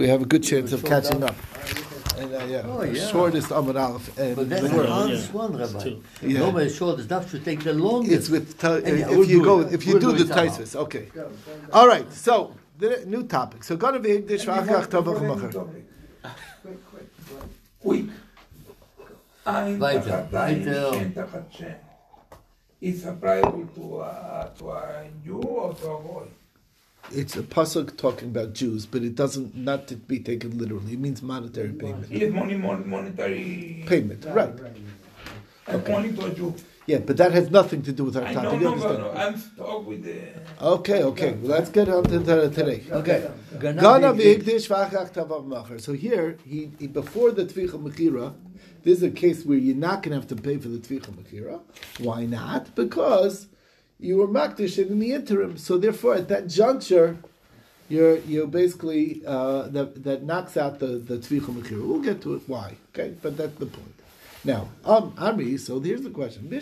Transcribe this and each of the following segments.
we have a good chance of catching up. And, uh, yeah, Oh, yeah. shortest Amud Aleph in But that's the the world. hardest one, Rabbi. two. Yeah. Normally, shortest daf should take the longest. It's with ta- Anyhow, if we'll you go it. if you We'll do do the it. Taisus. Okay. All right. So the new topic. So gonna be Higdish v'achach tavach macher. Quick. Ein Weiter, Tachatayim, weiter. Shem applicable to a, to a Jew or to a boy? It's a pasuk talking about Jews, but it doesn't not to be taken literally. It means monetary payment. Yes, money, mon- monetary Payment, right? and money to a Jew. Yeah, but that has nothing to do with our I topic. You no, but understand? no, I'm stuck with the. Okay, okay. Well, let's get on to the- today. Okay. Gana Gana v'achach tavav macher. So here, he, he before the tvicha mechira, this is a case where you're not going to have to pay for the tvicha mechira. Why not? Because you were makdish in the interim. So therefore, at that juncture, you're you basically uh, that that knocks out the the tvicha. We'll get to it why. Okay, but that's the point. Now, um, Ami, so here's the question. Why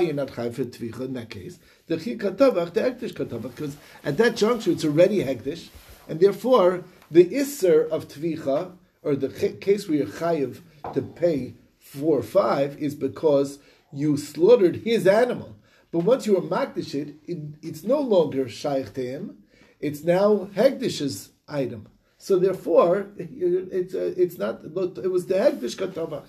you're not chayv for tvicha in that case? The chi katavach, the hektish katavach, because at that juncture it's already hektish, and therefore the isser of tvicha, or the ca- case where you're chayiv to pay four or five, is because you slaughtered his animal. But once you are makdish it, it, it's no longer shaykh to him. It's now hekdish's item. So therefore, it's uh, it's not. It was the hekdish katavach.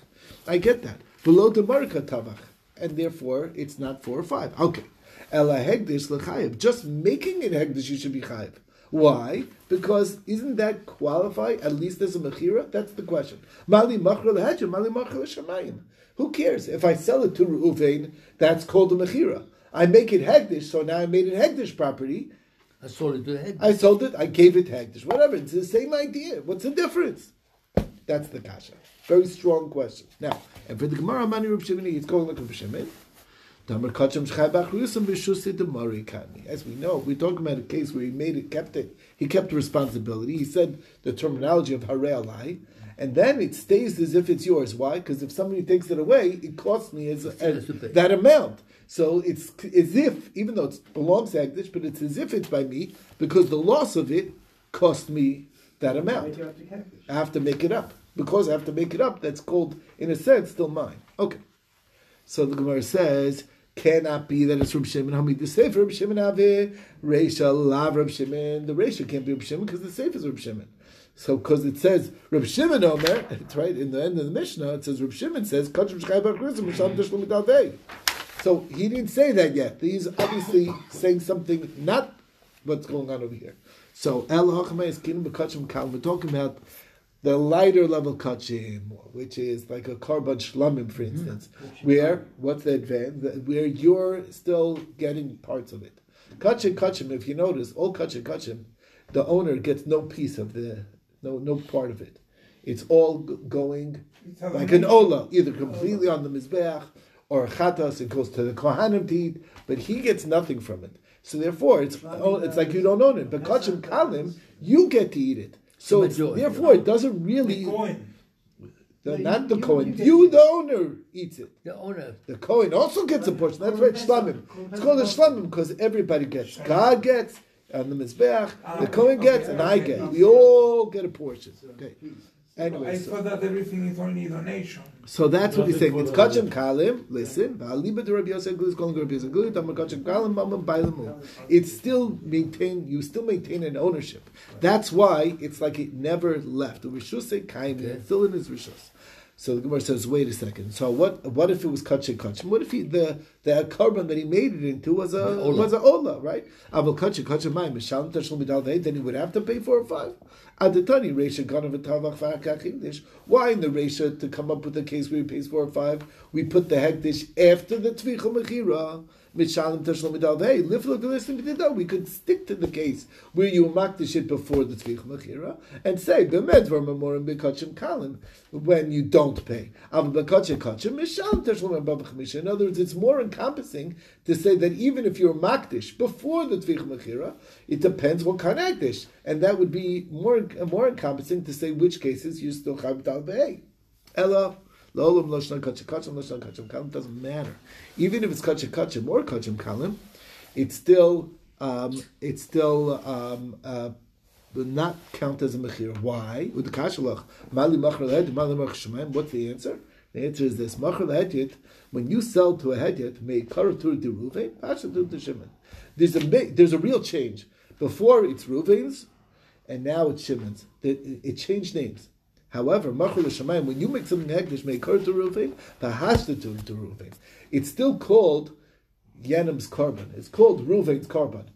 I get that. Below the mar katavach, and therefore it's not four or five. Okay. Ela hekdish lechayev. Just making it hekdish, you should be chayev. Why? Because isn't that qualify at least as a mechira? That's the question. Mali machra mali machra. Who cares if I sell it to Reuven? That's called a mechira. I make it hegdish, so now I made it hegdish property. I sold it to the head. I sold it. I gave it hegdish. Whatever. It's the same idea. What's the difference? That's the kasha. Very strong question. Now, and for the Gemara, Mani Reb it's going Reb Shimon. As we know, we're talking about a case where he made it, kept it, he kept the responsibility. He said the terminology of Hare Alai, and then it stays as if it's yours. Why? Because if somebody takes it away, it costs me as, as that amount. So it's as if, even though it belongs to Agdish, but it's as if it's by me because the loss of it cost me that amount. I have to make it up. Because I have to make it up, that's called, in a sense, still mine. Okay. So the Gemara says, cannot be that it's Reb Shimon Hamid the Sefer Reb Shimon Ave Reisha Lav Reb Shimon. The Reisha can't be Reb Shimon because the Sefer is Reb Shimon. So because it says Reb Shimon Omer, it's right in the end of the Mishnah. It says Reb Shimon says. So he didn't say that yet. He's obviously saying something not what's going on over here. So El Hachmei is Kinim B'Kachim Kal. We're talking about the lighter level kachim, which is like a korban shlamim, for instance, where what's the advance? Where you're still getting parts of it. Kachim kachim, if you notice, all kachim kachim, the owner gets no piece of the no no part of it. It's all going like an ola, either completely on the mizbeach or chatas. It goes to the kohanim to eat, but he gets nothing from it. So therefore, it's it's like you don't own it. But kachim kalim, you get to eat it. So it's, Majority. therefore, it doesn't really. The coin. The, No, not you- the you- Cohen. you You, the owner, eats it. The owner. The Cohen also gets a portion. That's why it's shlamim. It's called a shlamim because everybody gets. God gets on the mizbeach. The ah, Cohen gets, and I get. We all get a portion. Okay. I Anyway, so, thought that everything is only donation. so that's what he's saying. It's kachem kalim. Listen, va'aliba Rabbi Yosef Glis calling Rabbi Yosef Glis. Tamar kachem kalim mamam bailamu. It's still maintain. You still maintain an ownership. That's why it's like it never left. The rishus kaim. It's still in his rishus. So the Gemara says, wait a second. So what? What if it was kachem kachem? What if he, the the korban that he made it into was a An ola. was a ola, right? Aval kachem kachem ma'im mishalim tashlum b'dal Then he would have to pay four or five. Adatani reisha ganav hekdish. Why in the reisha to come up with a case where he pays four or five? We put the hekdish after the tvicha mechira. B'didah. We could stick to the case where you makdish it before the tvicha mechira and say b'medvar memorim b'kachim kalim when you don't pay. In other words, it's more encompassing to say that even if you're makdish before the tvicha mechira, it depends what kind of akdish, and that would be more more encompassing to say which cases you still have b'dal b'hei. Ella. Lolam loshna kachim kachim loshna kachim kalim doesn't matter. Even if it's kachim kachim or kachim kalim, it's still um, it's still um, uh, not count as a mechira. Why? What's the answer? The answer is this: machar lehet. When you sell to a hedyet, may karatur de ruvain, shimon. There's a there's a real change. Before it's Ruvain's, and now it's Shimon's. It, changed names. However, when you make something hekdesh, may karatur ruvain, pashatur de ruvain. It's still called Yanim's korban. It's called Ruvain's korban,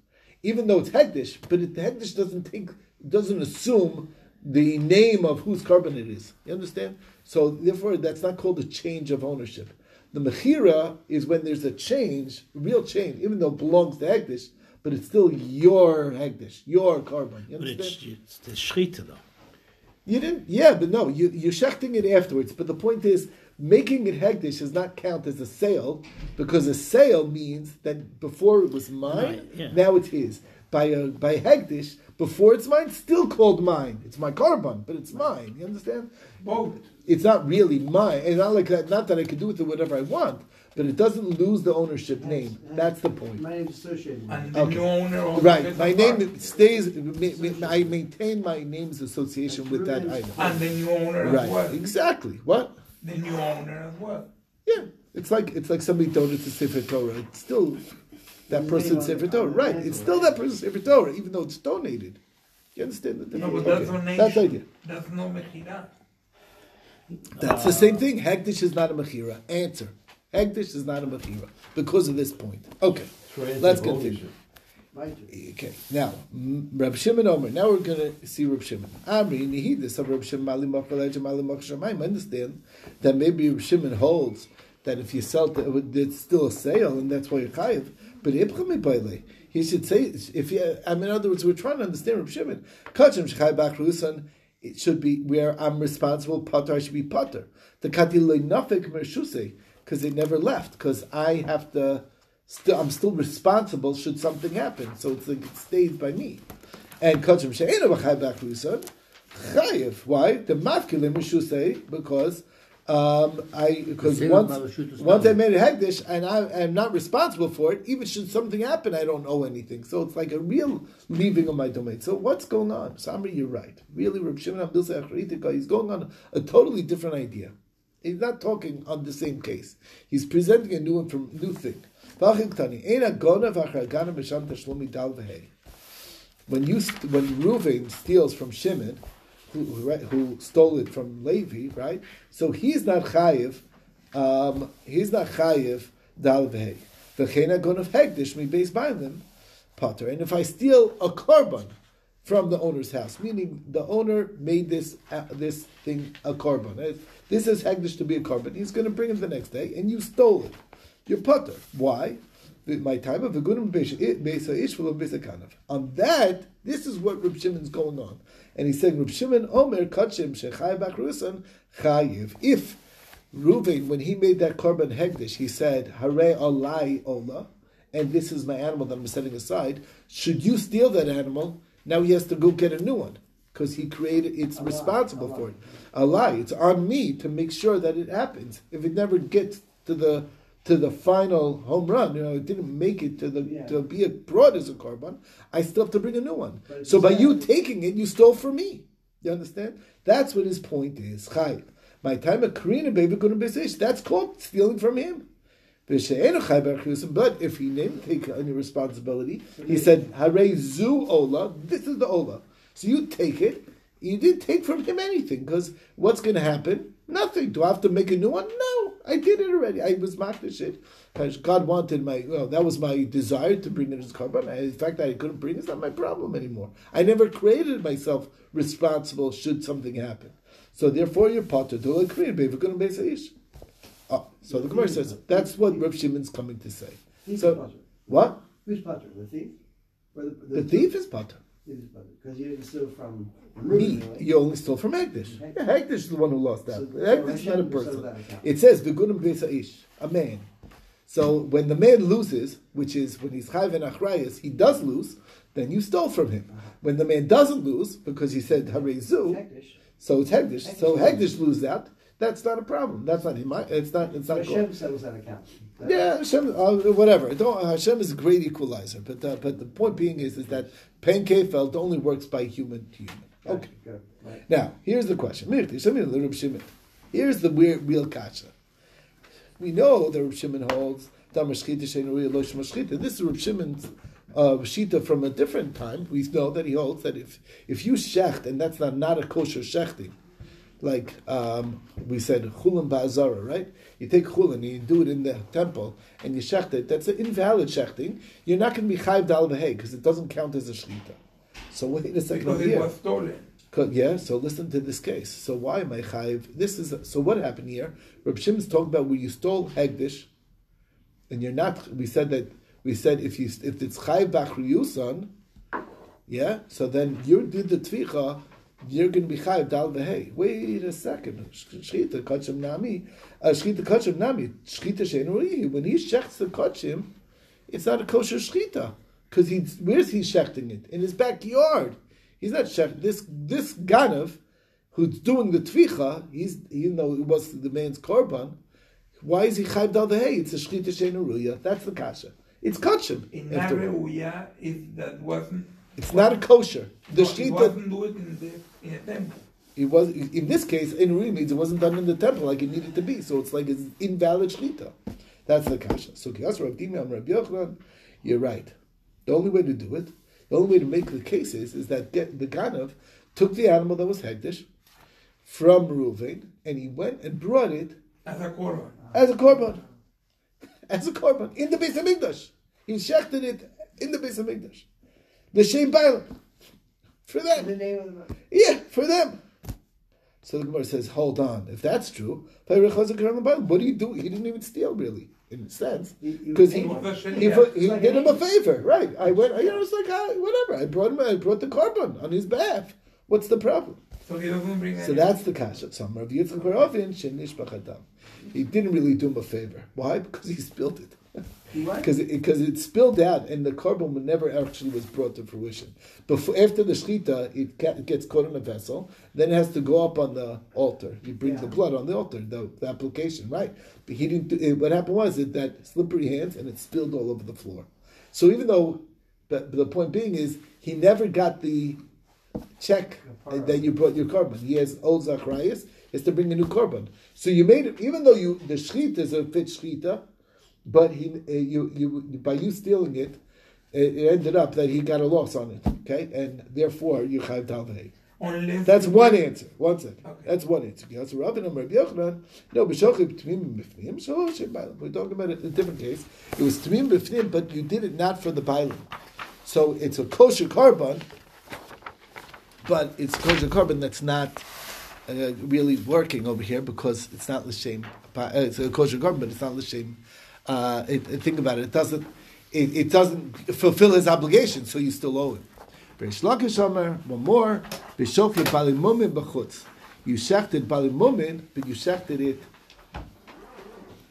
even though it's hekdesh. But it, the hekdesh doesn't take, doesn't assume the name of whose korban it is. You understand? So therefore, that's not called a change of ownership. The mechira is when there's a change, real change, even though it belongs to hekdesh, but it's still your hekdesh, your korban. You But it's, it's the shchita though. You didn't, yeah, but no, you, you're shechting it afterwards. But the point is, making it hekdesh does not count as a sale because a sale means that before it was mine, Right, yeah. now it's his. By a by hekdesh, before it's mine, still called mine. It's my korban, but it's mine. You understand? Both. It's not really mine. It's not like that. Not that I can do with it whatever I want, but it doesn't lose the ownership name. That's the point. My name's associated with And it. the Okay. new owner also Right. gets My a name part. stays. ma- ma- I maintain my name's association with that item. And the new owner as Right. well. Exactly. What? The new owner as well. Yeah. It's like it's like somebody donated to Sefer Torah. It's still that person's Sefer Torah. Right. It's still that person's Sefer Torah, even though it's donated. You understand the No, but that's Okay. donation. That's the idea. That's no mechira. That's the same thing. Hagdish is not a mechira. Answer. Hagdish is not a mechira because of this point. Okay. Let's continue. Okay, now mm, Reb Shimon Omer. Now we're going to see Reb Shimon. Amri Nihidis of Reb Shimon Mali Machaleja Mali Machshamayim. Understand that maybe Reb Shimon holds that if you sell, to, it's still a sale, and that's why you're chayiv. But Ibchami Baile, he should say if you. I mean, in other words, we're trying to understand Reb Shimon. Kachim Shechai Bach Rusan. It should be where I'm responsible. Potter, I should be potter. The katiloi nafik mershuse because they never left. Because I have to. Still, I'm still responsible should something happen. So it's like it stays by me. And kachim she'ena b'chai b'achluson chayiv. Why? The matkilim mishusei because um, I because once once I made a hegdish and I am not responsible for it, even should something happen, I don't owe anything. So it's like a real leaving of my domain. So what's going on? Samri, you're right. Really, Reb Shimon Abdul he's going on a totally different idea. He's not talking on the same case. He's presenting a new inform- new thing. When you when Reuven steals from Shimon, who, who, stole it from Levi, right? So he's not chayiv. Um, he's not chayiv dal v'hei. V'chena gon of hegdish mi beis bailim potter. And if I steal a korban from the owner's house, meaning the owner made this uh, this thing a korban. Uh, This is hegdish to be a korban. He's going to bring it the next day, and you stole it. You're potter. Why? My time of a good kanav. On that, this is what Reb Shimon's going on, and he's saying Reb Shimon Omer kachim shechai bakrusan chayiv. If Reuven, when he made that korban hegdish, he said hare alai ola, and this is my animal that I'm setting aside. Should you steal that animal? Now he has to go get a new one because he created. It's responsible for it. A lie. it's on me to make sure that it happens. If it never gets to the to the final home run, you know, it didn't make it to the Yeah. to be brought as a korban. I still have to bring a new one. But So by you taking it, you stole from me. You understand? That's what his point is. Chai. My time of Karina baby couldn't be That's called stealing from him. But if he didn't take any responsibility, he said, Hare zu ola, this is the ola. So you take it, you didn't take from him anything, because what's going to happen? Nothing. Do I have to make a new one? No, I did it already. I was makdish it. God wanted my, well, that was my desire to bring it as korban. In fact, I couldn't bring it. It's not my problem anymore. I never created myself responsible should something happen. So therefore, you're potter to to be Oh, so the Gemara says that's what Reb Shimon's coming to say. He's So-. What? Who's potter? The thief? Or the, The thief is potter. Because you didn't steal from Me, anyway. you only stole from Hegdish. Yeah, Hegdish is the one who lost that. So- is not a person. that. It says v'gunim v'saish, a man. So when the man loses, which is when he's chayv and achrayas, he does lose. Then you stole from him. When the man doesn't lose because he said harezu, so it's Hegdish. So Hegdish loses out. That's not a problem. That's not him. It's not. It's not. Hashem settles that account. That- Yeah, Hashem, uh, whatever. Don't, Hashem is a great equalizer, but uh, but the point being is is that pain kefelt only works by human to human. Okay. good, right. Now here's the question. Mirti, Shimon, Reb Shimon. Here's the weird real kasha. We know that Reb Shimon holds Damar Shchita Shein Uri Lo Shema Shchita. This is Reb Shimon's uh, shita from a different time. We know that he holds that if if you shecht and that's not not a kosher shechting, like um, we said chulam ba'azara, right? You take chulam and you do it in the temple and you shecht it. That's an invalid shechting. You're not going to be chayv dal because it doesn't count as a shchita. So wait a second Because over it here. was stolen. Yeah, so listen to this case. So why am I chayiv? This is so. What happened here? Reb Shimon's talking about where you stole hegdish, and you're not. We said that. We said if you if it's chayiv b'achriyusan, yeah. So then you did the tvicha. You're going to be chayiv dal v'hei. Wait a second. Shchita kachim nami. Uh, shchita kachim nami. Shchita shein When he shechts the kachim, it's not a kosher shchita because he's where's he shechting it in his backyard. He's not shech. This this ganav who's doing the tvicha. He's you know, it was the man's korban. Why is he chayv dal hay? It's a shchita shenuruya. That's the kasha. It's kachim. In. Nareuya, it that wasn't. It's not a kosher. The it shchita. wasn't do it in the in temple. It was in this case in means it wasn't done in the temple like it needed to be. So it's like it's invalid shchita. That's the kasha. So Kiyas Rav Dimi Am Rav Yochanan, you're right. The only way to do it, the only way to make the case is, is that the Ganav took the animal that was Hegdish from Reuven and he went and brought it As a korban. as a korban. As a korban. In the base of HaMikdash. He shechted it in the base of HaMikdash. The Shem Bailam. For The them. name of the Yeah, for them. So the Gemara says, hold on. If that's true, what do you do? He didn't even steal, really, in a sense. You- you- Because he, He was he, he did him a favor. Right. I went, you know, it's like, ah, whatever. I brought him, I brought the korban on his behalf. What's the problem? So he doesn't bring So that's the kasha. So Rav Yitzchak Ravin shenish b'chadam. He didn't really do him a favor. Why? Because he spilled it. What? Because it, because it spilled out, and the korban never actually was brought to fruition. Before after the shechita, it, ca- it gets caught in a vessel. Then it has to go up on the altar. You bring the blood on the altar, the, the application, right? But he didn't. Do, it, what happened was it that slippery hands, and it spilled all over the floor. So even though, but, but the point being is, he never got the check that you brought your korban. He has old Zacharias. Has to bring a new korban. So you made it, even though you the shechita is a fit shechita, but he uh, you you by you stealing it, it, it ended up that he got a loss on it. Okay, and therefore you chayv talvei. Unless That's one answer. One second. Okay. That's one answer. Yes, Rabbi and Rabbi Yochanan. No, b'shochi b'tmim b'fnim. So we're talking about a, a different case. It was tmim b'fnim, but you did it not for the bailim. So it's a kosher korban, but it's kosher korban that's not uh, really working over here because it's not l'shem. Uh, it's a kosher korban, but it's not l'shem. Uh, it, think about it. It doesn't. It, it doesn't fulfill his obligation, so you still owe him. Reish Lakish Omer, one more. B'shochet balimumin b'chutz. You shechted balimumin, but you shechted it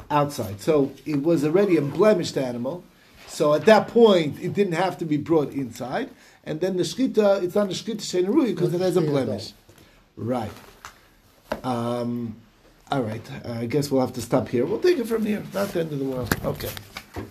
outside. So it was already a blemished animal. So at that point, it didn't have to be brought inside. And then the shchita, it's not a shchita shenarui because it has a blemish. Right. Um, all right. Uh, I guess we'll have to stop here. We'll take it from here. Not the end of the world. Okay.